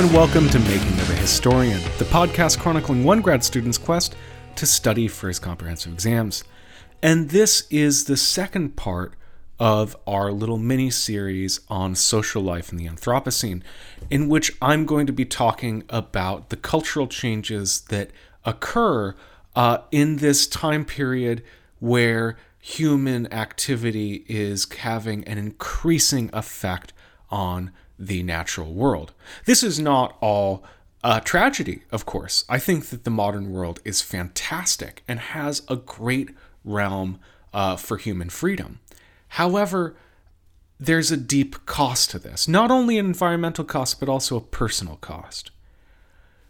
And welcome to Making of a Historian, the podcast chronicling one grad student's quest to study for his comprehensive exams. And this is the second part of our little mini series on social life in the Anthropocene, in which I'm going to be talking about the cultural changes that occur uh, in this time period where human activity is having an increasing effect on the natural world. This is not all a tragedy, of course. I think that the modern world is fantastic and has a great realm uh, for human freedom. However, there's a deep cost to this, not only an environmental cost, but also a personal cost.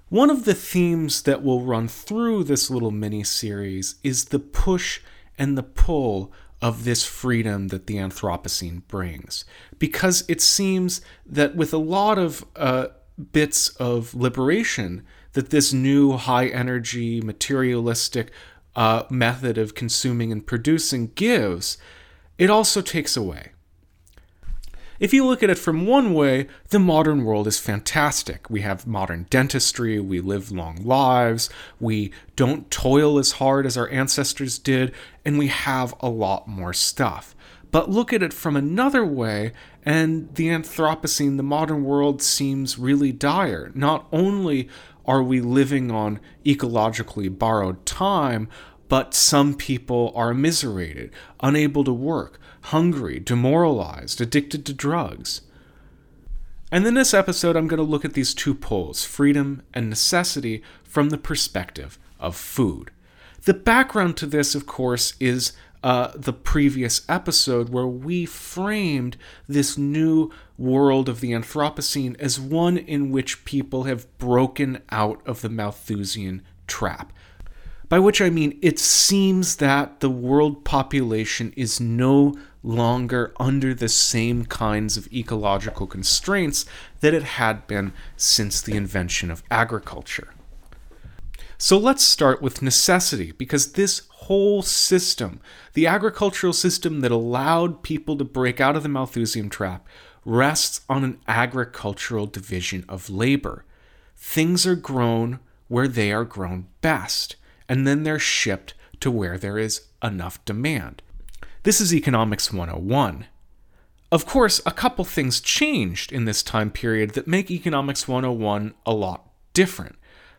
One of the themes that will run through this little mini series is the push and the pull of this freedom that the Anthropocene brings. Because it seems that with a lot of uh, bits of liberation that this new high energy, materialistic uh, method of consuming and producing gives, it also takes away. If you look at it from one way, the modern world is fantastic. We have modern dentistry, we live long lives, we don't toil as hard as our ancestors did, and we have a lot more stuff. But look at it from another way, and the Anthropocene, the modern world, seems really dire. Not only are we living on ecologically borrowed time, but some people are immiserated, unable to work, hungry, demoralized, addicted to drugs. And in this episode, I'm going to look at these two poles, freedom and necessity, from the perspective of food. The background to this, of course, is uh, the previous episode where we framed this new world of the Anthropocene as one in which people have broken out of the Malthusian trap. By which I mean it seems that the world population is no longer under the same kinds of ecological constraints that it had been since the invention of agriculture. So let's start with necessity, because this whole system, the agricultural system that allowed people to break out of the Malthusian trap, rests on an agricultural division of labor. Things are grown where they are grown best and then they're shipped to where there is enough demand. This is Economics 101. Of course, a couple things changed in this time period that make Economics 101 a lot different.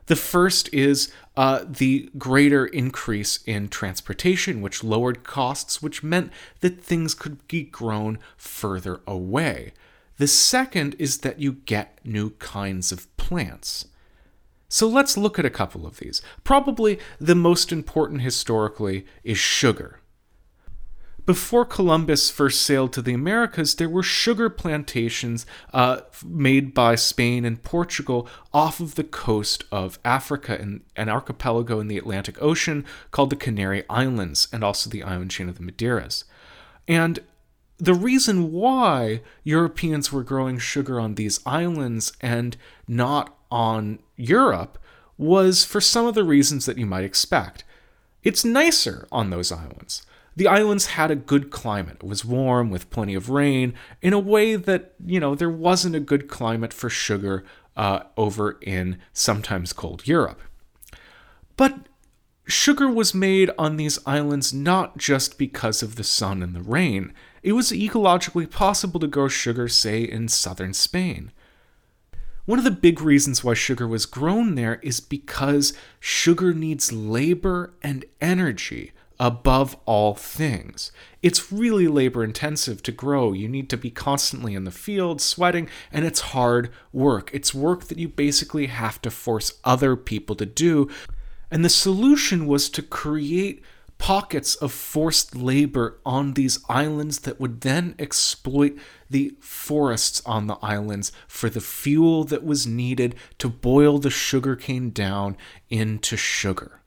The first is uh, the greater increase in transportation, which lowered costs, which meant that things could be grown further away. The second is that you get new kinds of plants. So let's look at a couple of these. Probably the most important historically is sugar. Before Columbus first sailed to the Americas, there were sugar plantations uh, made by Spain and Portugal off of the coast of Africa and an archipelago in the Atlantic Ocean called the Canary Islands and also the island chain of the Madeiras. And the reason why Europeans were growing sugar on these islands and not on Europe was for some of the reasons that you might expect. It's nicer on those islands. The islands had a good climate. It was warm with plenty of rain in a way that, you know, there wasn't a good climate for sugar uh, over in sometimes cold Europe. But sugar was made on these islands not just because of the sun and the rain. It was ecologically possible to grow sugar, say, in southern Spain. One of the big reasons why sugar was grown there is because sugar needs labor and energy above all things. It's really labor intensive to grow. You need to be constantly in the field, sweating, and it's hard work. It's work that you basically have to force other people to do. And the solution was to create pockets of forced labor on these islands that would then exploit the forests on the islands for the fuel that was needed to boil the sugarcane down into sugar.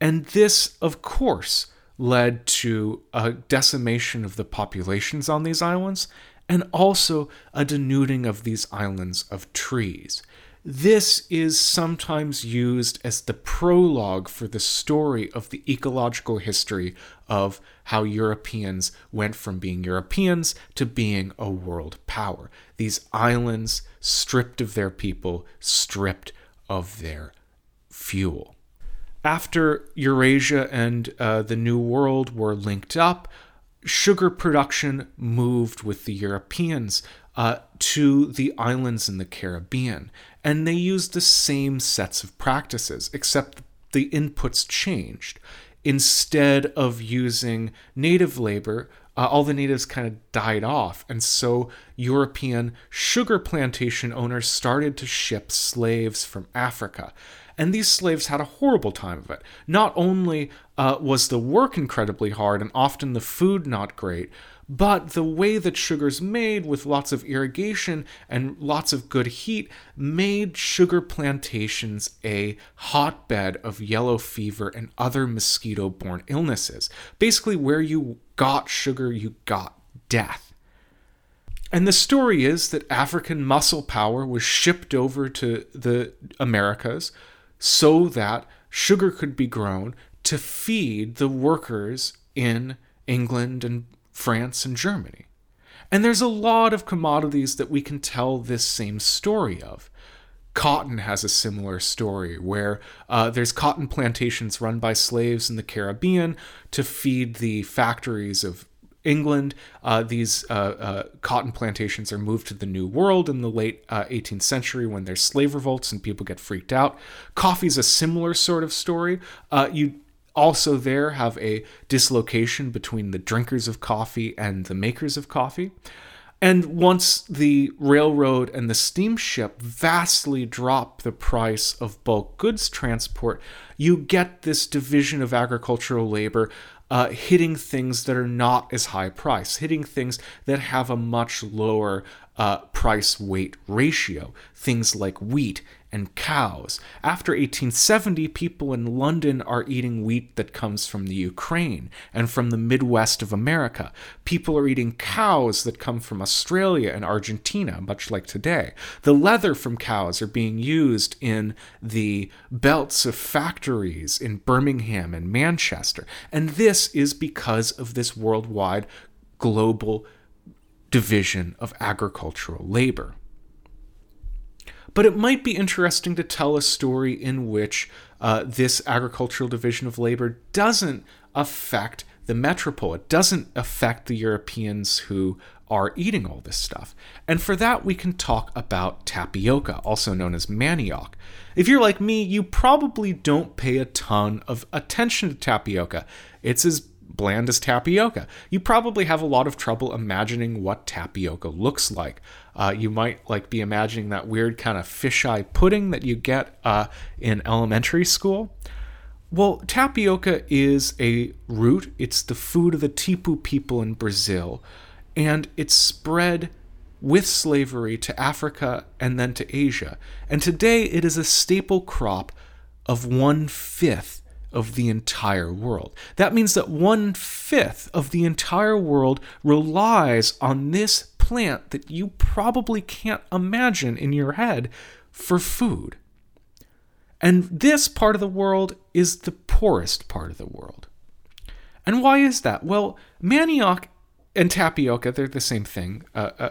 And this, of course, led to a decimation of the populations on these islands and also a denuding of these islands of trees. This is sometimes used as the prologue for the story of the ecological history of how Europeans went from being Europeans to being a world power. These islands stripped of their people, stripped of their fuel. After Eurasia and uh, the New World were linked up, sugar production moved with the Europeans uh, to the islands in the Caribbean. And they used the same sets of practices, except the inputs changed. Instead of using native labor, uh, all the natives kind of died off. And so European sugar plantation owners started to ship slaves from Africa. And these slaves had a horrible time of it. Not only uh, was the work incredibly hard and often the food not great, but the way that sugar's made with lots of irrigation and lots of good heat made sugar plantations a hotbed of yellow fever and other mosquito borne illnesses. Basically, where you got sugar, you got death. And the story is that African muscle power was shipped over to the Americas so that sugar could be grown to feed the workers in England and France and Germany. And there's a lot of commodities that we can tell this same story of. Cotton has a similar story where uh, there's cotton plantations run by slaves in the Caribbean to feed the factories of England. Uh, these uh, uh cotton plantations are moved to the New World in the late 18th uh, century when there's slave revolts and people get freaked out. Coffee's a similar sort of story. You also there have a dislocation between the drinkers of coffee and the makers of coffee. And once the railroad and the steamship vastly drop the price of bulk goods transport, you get this division of agricultural labor uh, hitting things that are not as high price, hitting things that have a much lower uh, price weight ratio, things like wheat and cows. After 1870, people in London are eating wheat that comes from the Ukraine and from the Midwest of America. People are eating cows that come from Australia and Argentina, much like today. The leather from cows are being used in the belts of factories in Birmingham and Manchester. And this is because of this worldwide global division of agricultural labor. But it might be interesting to tell a story in which uh, this agricultural division of labor doesn't affect the metropole. It doesn't affect the Europeans who are eating all this stuff. And for that, we can talk about tapioca, also known as manioc. If you're like me, you probably don't pay a ton of attention to tapioca. It's as bland as tapioca. You probably have a lot of trouble imagining what tapioca looks like. Uh, you might like be imagining that weird kind of fisheye pudding that you get uh, in elementary school. Well, tapioca is a root. It's the food of the Tupi people in Brazil, and it's spread with slavery to Africa and then to Asia. And today it is a staple crop of one fifth of the entire world. That means that one fifth of the entire world relies on this plant that you probably can't imagine in your head for food. And this part of the world is the poorest part of the world. And why is that? Well, manioc and tapioca, they're the same thing, uh, uh,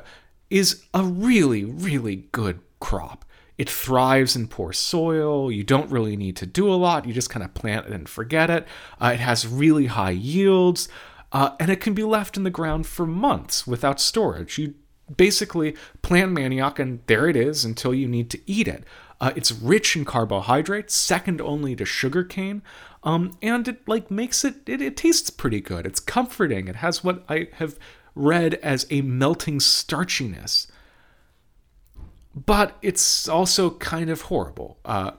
is a really, really good crop. It thrives in poor soil. You don't really need to do a lot. You just kind of plant it and forget it. Uh, it has really high yields, uh, and it can be left in the ground for months without storage. You basically plant manioc, and there it is until you need to eat it. Uh, it's rich in carbohydrates, second only to sugarcane, um, and it like makes it, it it tastes pretty good. It's comforting. It has what I have read as a melting starchiness but it's also kind of horrible. Uh,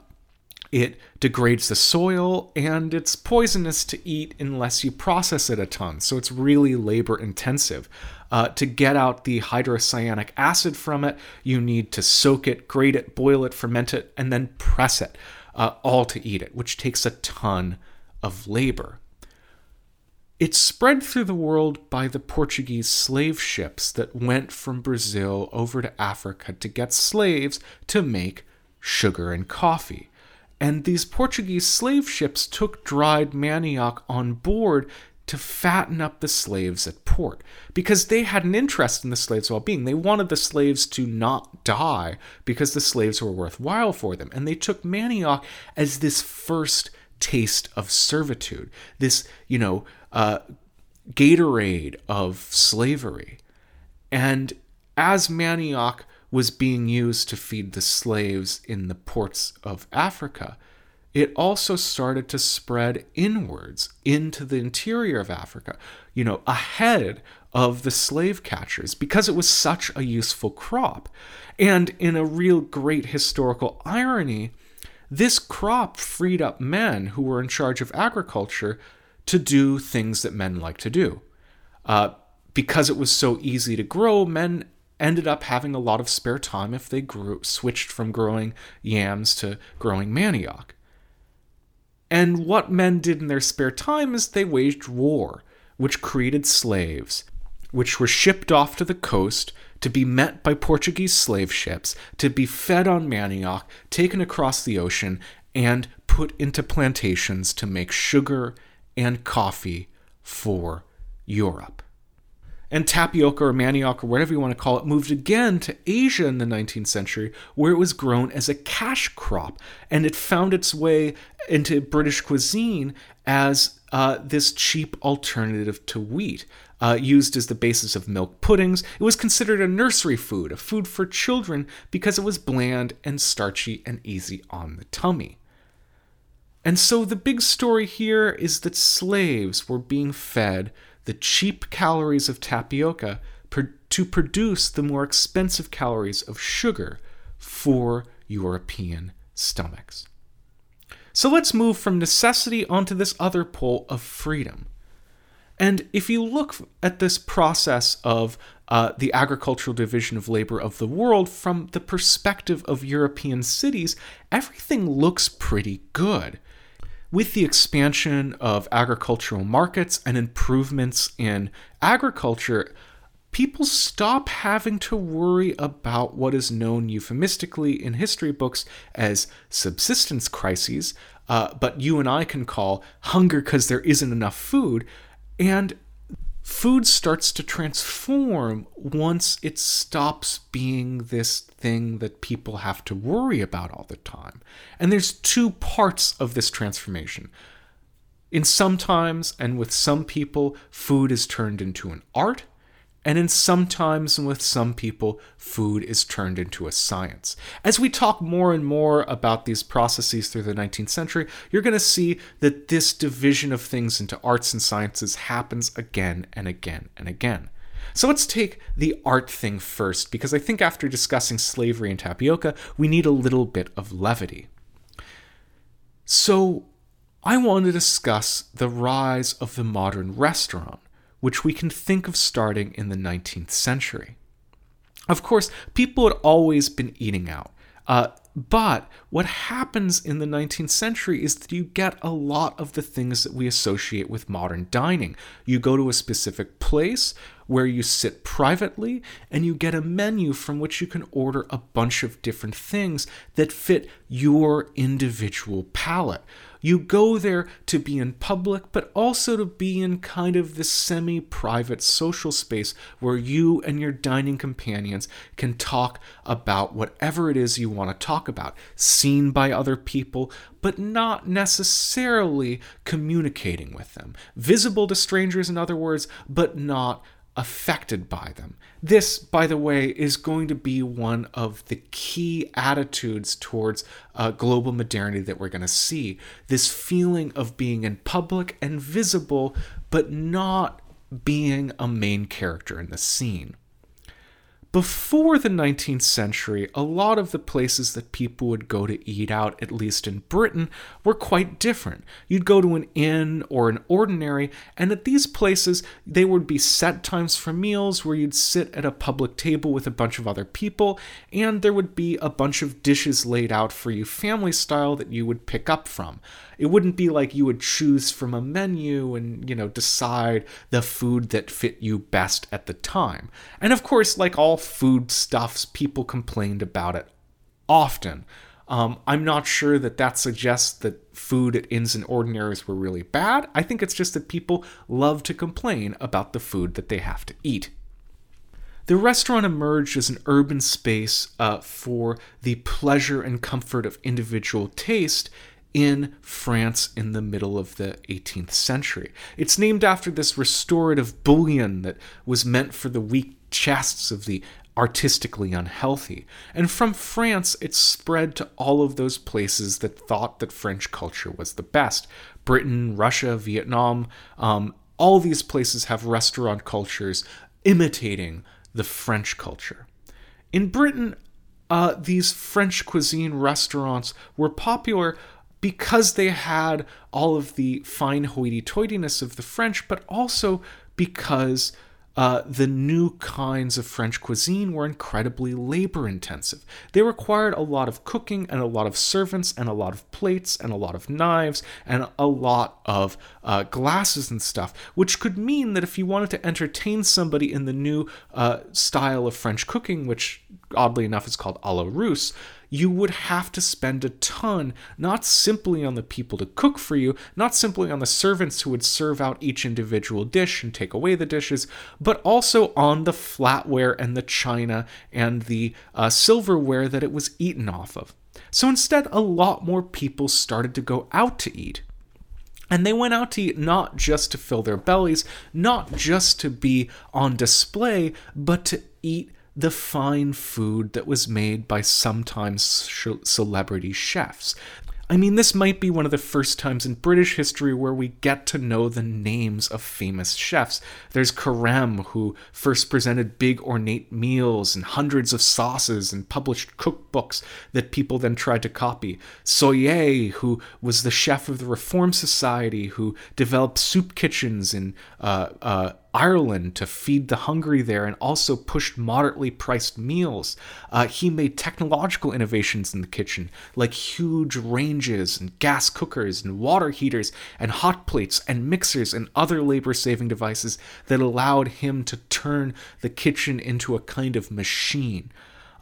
it degrades the soil and it's poisonous to eat unless you process it a ton. So it's really labor intensive. Uh, to get out the hydrocyanic acid from it, you need to soak it, grate it, boil it, ferment it, and then press it, uh, all to eat it, which takes a ton of labor. It's spread through the world by the Portuguese slave ships that went from Brazil over to Africa to get slaves to make sugar, and coffee. And these Portuguese slave ships took dried manioc on board to fatten up the slaves at port because they had an interest in the slaves' well being. They wanted the slaves to not die because the slaves were worthwhile for them. And they took manioc as this first taste of servitude, this, you know, uh, Gatorade of slavery. And as manioc was being used to feed the slaves in the ports of Africa, it also started to spread inwards into the interior of Africa, you know, ahead of the slave catchers because it was such a useful crop. And in a real great historical irony, this crop freed up men who were in charge of agriculture to do things that men like to do. Uh, because it was so easy to grow, men ended up having a lot of spare time if they grew, switched from growing yams to growing manioc. And what men did in their spare time is they waged war, which created slaves, which were shipped off to the coast to be met by Portuguese slave ships, to be fed on manioc, taken across the ocean, and put into plantations to make sugar and coffee for Europe and tapioca or manioc or whatever you want to call it moved again to Asia in the 19th century, where it was grown as a cash crop, and it found its way into British cuisine as uh, this cheap alternative to wheat. Uh, used as the basis of milk puddings, it was considered a nursery food, a food for children, because it was bland and starchy and easy on the tummy. And so the big story here is that slaves were being fed the cheap calories of tapioca to produce the more expensive calories of sugar for European stomachs. So let's move from necessity onto this other pole of freedom. And if you look at this process of uh, the agricultural division of labor of the world from the perspective of European cities, everything looks pretty good with the expansion of agricultural markets and improvements in agriculture, people stop having to worry about what is known euphemistically in history books as subsistence crises, uh, but you and I can call hunger because there isn't enough food. And food starts to transform once it stops being this thing that people have to worry about all the time. And there's two parts of this transformation. In some times and with some people, food is turned into an art and in sometimes and with some people, food is turned into a science. As we talk more and more about these processes through the 19th century, you're going to see that this division of things into arts and sciences happens again and again and again. So let's take the art thing first, because I think after discussing slavery and tapioca, we need a little bit of levity. So I want to discuss the rise of the modern restaurant which we can think of starting in the 19th century. Of course, people had always been eating out. Uh, but what happens in the 19th century is that you get a lot of the things that we associate with modern dining. You go to a specific place where you sit privately and you get a menu from which you can order a bunch of different things that fit your individual palate. You go there to be in public, but also to be in kind of this semi private social space where you and your dining companions can talk about whatever it is you want to talk about, seen by other people, but not necessarily communicating with them. Visible to strangers, in other words, but not affected by them. This, by the way, is going to be one of the key attitudes towards uh, global modernity that we're going to see. This feeling of being in public and visible, but not being a main character in the scene. Before the 19th century, a lot of the places that people would go to eat out, at least in Britain, were quite different. You'd go to an inn or an ordinary, and at these places, they would be set times for meals where you'd sit at a public table with a bunch of other people, and there would be a bunch of dishes laid out for you family style that you would pick up from. It wouldn't be like you would choose from a menu and, you know, decide the food that fit you best at the time. And of course, like all food stuffs, people complained about it often. Um, I'm not sure that that suggests that food at inns and ordinaries were really bad. I think it's just that people love to complain about the food that they have to eat. The restaurant emerged as an urban space uh, for the pleasure and comfort of individual taste in France in the middle of the 18th century. It's named after this restorative bouillon that was meant for the weak chests of the artistically unhealthy. And from France, it spread to all of those places that thought that French culture was the best Britain, Russia, Vietnam. Um, all these places have restaurant cultures imitating the French culture. In Britain, uh, these French cuisine restaurants were popular because they had all of the fine hoity toityness of the French, but also because uh, the new kinds of French cuisine were incredibly labor intensive. They required a lot of cooking and a lot of servants and a lot of plates and a lot of knives and a lot of uh, glasses and stuff, which could mean that if you wanted to entertain somebody in the new uh, style of French cooking, which oddly enough is called a la Russe, you would have to spend a ton, not simply on the people to cook for you, not simply on the servants who would serve out each individual dish and take away the dishes, but also on the flatware and the china and the uh, silverware that it was eaten off of. So instead, a lot more people started to go out to eat. And they went out to eat not just to fill their bellies, not just to be on display, but to eat the fine food that was made by sometimes sh- celebrity chefs. I mean, this might be one of the first times in British history where we get to know the names of famous chefs. There's Carême, who first presented big ornate meals and hundreds of sauces and published cookbooks that people then tried to copy. Soyer, who was the chef of the Reform Society, who developed soup kitchens in uh, uh, Ireland to feed the hungry there and also pushed moderately priced meals. Uh, he made technological innovations in the kitchen, like huge ranges and gas cookers and water heaters and hot plates and mixers and other labor saving devices that allowed him to turn the kitchen into a kind of machine.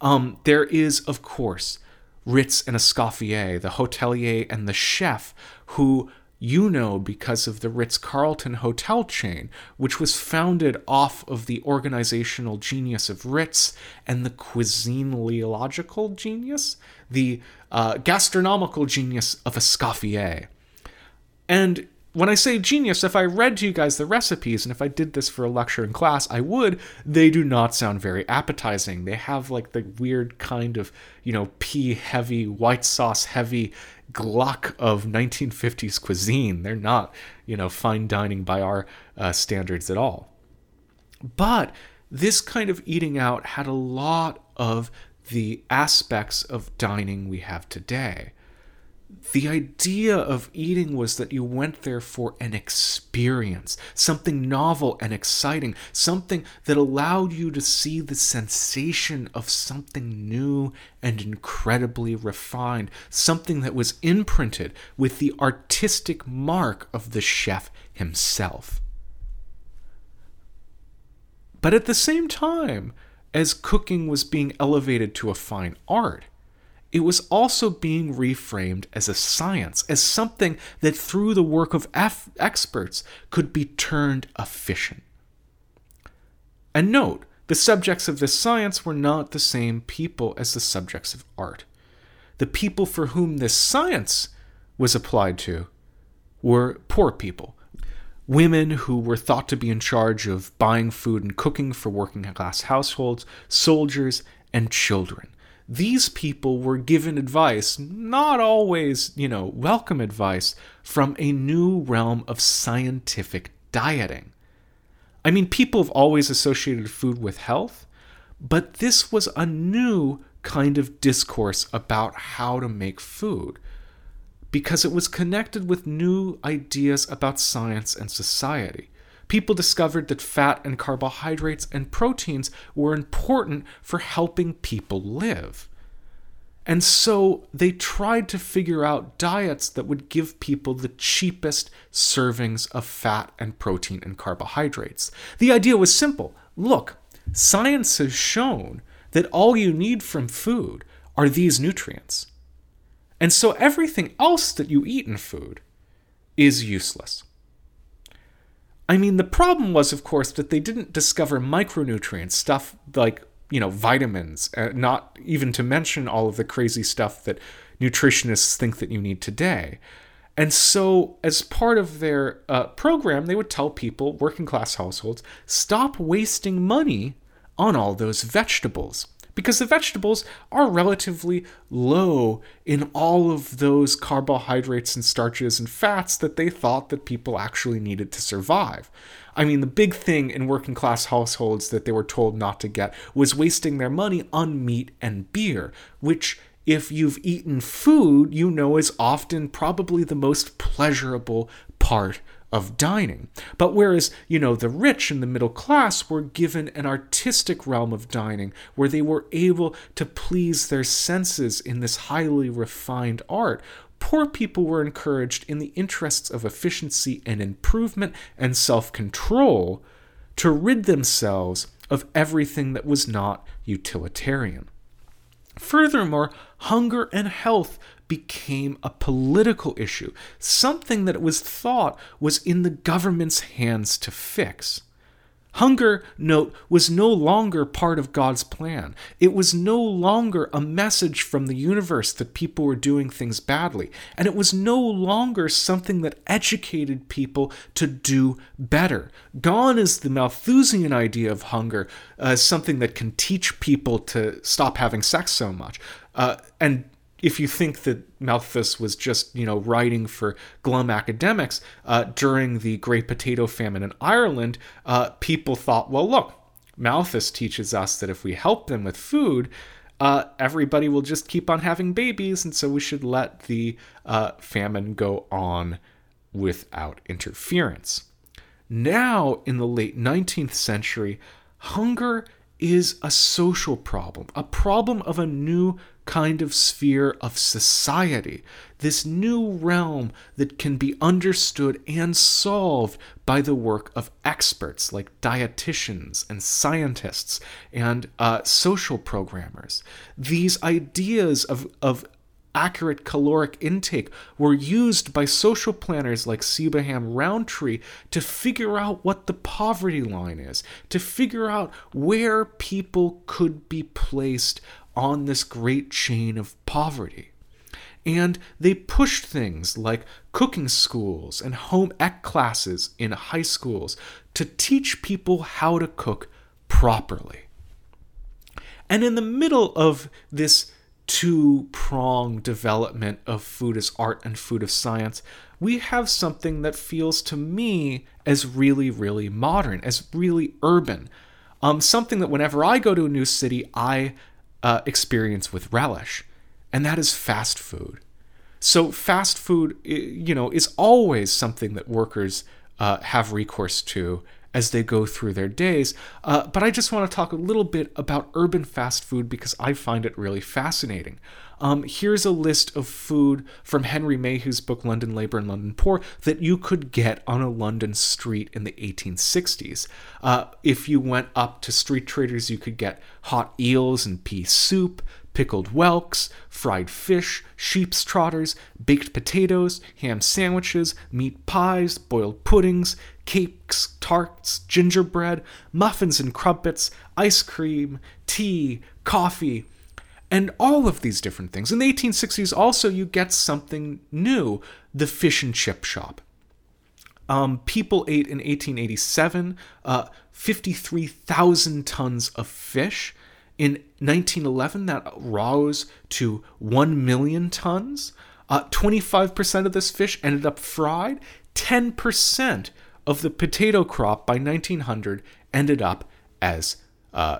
Um, there is, of course, Ritz and Escoffier, the hotelier and the chef, who you know because of the Ritz Carlton hotel chain, which was founded off of the organizational genius of Ritz and the cuisine-leological genius, the uh, gastronomical genius of Escoffier. And when I say genius, if I read to you guys the recipes, and if I did this for a lecture in class, I would, they do not sound very appetizing. They have like the weird kind of, you know, pea heavy, white sauce heavy gluck of 1950s cuisine. They're not, you know, fine dining by our uh, standards at all. But this kind of eating out had a lot of the aspects of dining we have today the idea of eating was that you went there for an experience, something novel and exciting, something that allowed you to see the sensation of something new and incredibly refined, something that was imprinted with the artistic mark of the chef himself. But at the same time, as cooking was being elevated to a fine art, it was also being reframed as a science, as something that through the work of F- experts could be turned efficient. And note, the subjects of this science were not the same people as the subjects of art. The people for whom this science was applied to were poor people, women who were thought to be in charge of buying food and cooking for working class households, soldiers, and children these people were given advice, not always, you know, welcome advice, from a new realm of scientific dieting. I mean, people have always associated food with health, but this was a new kind of discourse about how to make food because it was connected with new ideas about science and society people discovered that fat and carbohydrates and proteins were important for helping people live. And so they tried to figure out diets that would give people the cheapest servings of fat and protein and carbohydrates. The idea was simple look, science has shown that all you need from food are these nutrients. And so everything else that you eat in food is useless. I mean, the problem was, of course, that they didn't discover micronutrients, stuff like, you know, vitamins, uh, not even to mention all of the crazy stuff that nutritionists think that you need today. And so, as part of their uh, program, they would tell people, working class households, stop wasting money on all those vegetables because the vegetables are relatively low in all of those carbohydrates and starches and fats that they thought that people actually needed to survive. I mean, the big thing in working class households that they were told not to get was wasting their money on meat and beer, which if you've eaten food, you know is often probably the most pleasurable part of dining. But whereas, you know, the rich and the middle class were given an artistic realm of dining where they were able to please their senses in this highly refined art, poor people were encouraged in the interests of efficiency and improvement and self control to rid themselves of everything that was not utilitarian. Furthermore, hunger and health became a political issue, something that it was thought was in the government's hands to fix. Hunger, note, was no longer part of God's plan. It was no longer a message from the universe that people were doing things badly. And it was no longer something that educated people to do better. Gone is the Malthusian idea of hunger as something that can teach people to stop having sex so much. Uh, and if you think that Malthus was just, you know, writing for glum academics uh, during the Great Potato Famine in Ireland, uh, people thought, well, look, Malthus teaches us that if we help them with food, uh, everybody will just keep on having babies, and so we should let the uh, famine go on without interference. Now, in the late 19th century, hunger is a social problem, a problem of a new kind of sphere of society, this new realm that can be understood and solved by the work of experts like dietitians and scientists and uh, social programmers. These ideas of, of accurate caloric intake were used by social planners like Seebohm Rowntree to figure out what the poverty line is, to figure out where people could be placed on this great chain of poverty. And they pushed things like cooking schools and home ec classes in high schools to teach people how to cook properly. And in the middle of this two prong development of food as art and food as science, we have something that feels to me as really, really modern, as really urban. Um, something that whenever I go to a new city, I uh, experience with relish, and that is fast food. So, fast food, you know, is always something that workers uh, have recourse to as they go through their days. Uh, but I just want to talk a little bit about urban fast food because I find it really fascinating. Um, here's a list of food from Henry Mayhew's book London Labor and London Poor that you could get on a London street in the 1860s. Uh, if you went up to street traders, you could get hot eels and pea soup, pickled whelks, fried fish, sheep's trotters, baked potatoes, ham sandwiches, meat pies, boiled puddings, cakes, tarts, gingerbread, muffins and crumpets, ice cream, tea, coffee, and all of these different things. In the 1860s, also, you get something new the fish and chip shop. Um, people ate in 1887 uh, 53,000 tons of fish. In 1911, that rose to 1 million tons. Uh, 25% of this fish ended up fried. 10% of the potato crop by 1900 ended up as uh,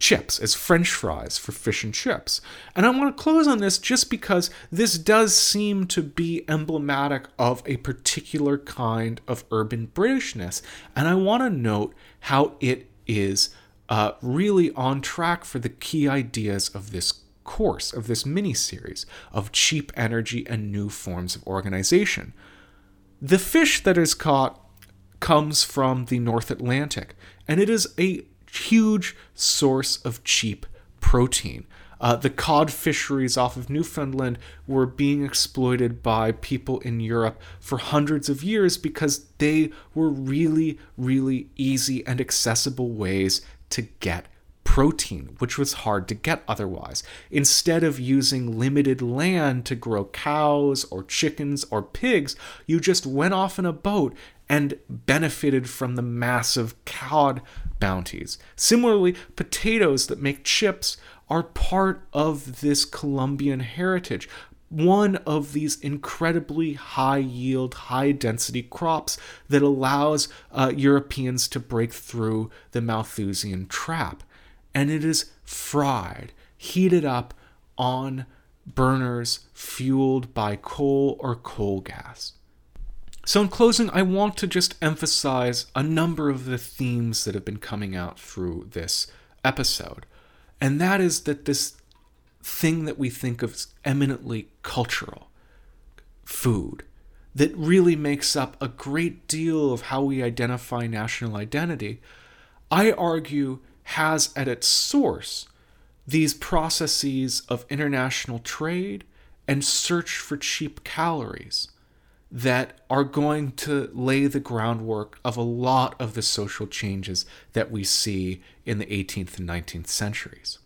chips, as french fries for fish and chips. And I want to close on this just because this does seem to be emblematic of a particular kind of urban Britishness. And I want to note how it is uh, really on track for the key ideas of this course, of this mini series of cheap energy and new forms of organization. The fish that is caught comes from the North Atlantic, and it is a huge source of cheap protein. Uh, the cod fisheries off of Newfoundland were being exploited by people in Europe for hundreds of years because they were really, really easy and accessible ways to get protein, which was hard to get otherwise. Instead of using limited land to grow cows or chickens or pigs, you just went off in a boat and benefited from the massive cod bounties. Similarly, potatoes that make chips are part of this Columbian heritage. One of these incredibly high yield, high density crops that allows uh, Europeans to break through the Malthusian trap. And it is fried, heated up on burners fueled by coal or coal gas. So, in closing, I want to just emphasize a number of the themes that have been coming out through this episode. And that is that this thing that we think of as eminently cultural, food, that really makes up a great deal of how we identify national identity, I argue has at its source these processes of international trade and search for cheap calories that are going to lay the groundwork of a lot of the social changes that we see in the 18th and 19th centuries.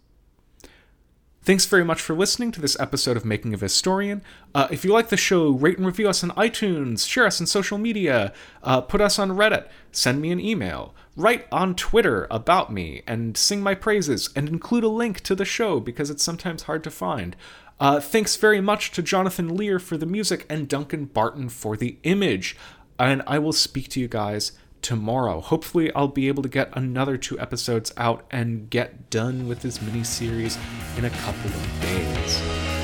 Thanks very much for listening to this episode of Making of a Historian. Uh, if you like the show, rate and review us on iTunes, share us on social media, uh, put us on Reddit, send me an email, write on Twitter about me, and sing my praises, and include a link to the show because it's sometimes hard to find. Uh, thanks very much to Jonathan Lear for the music and Duncan Barton for the image. And I will speak to you guys tomorrow. Hopefully, I'll be able to get another two episodes out and get done with this mini series in a couple of days.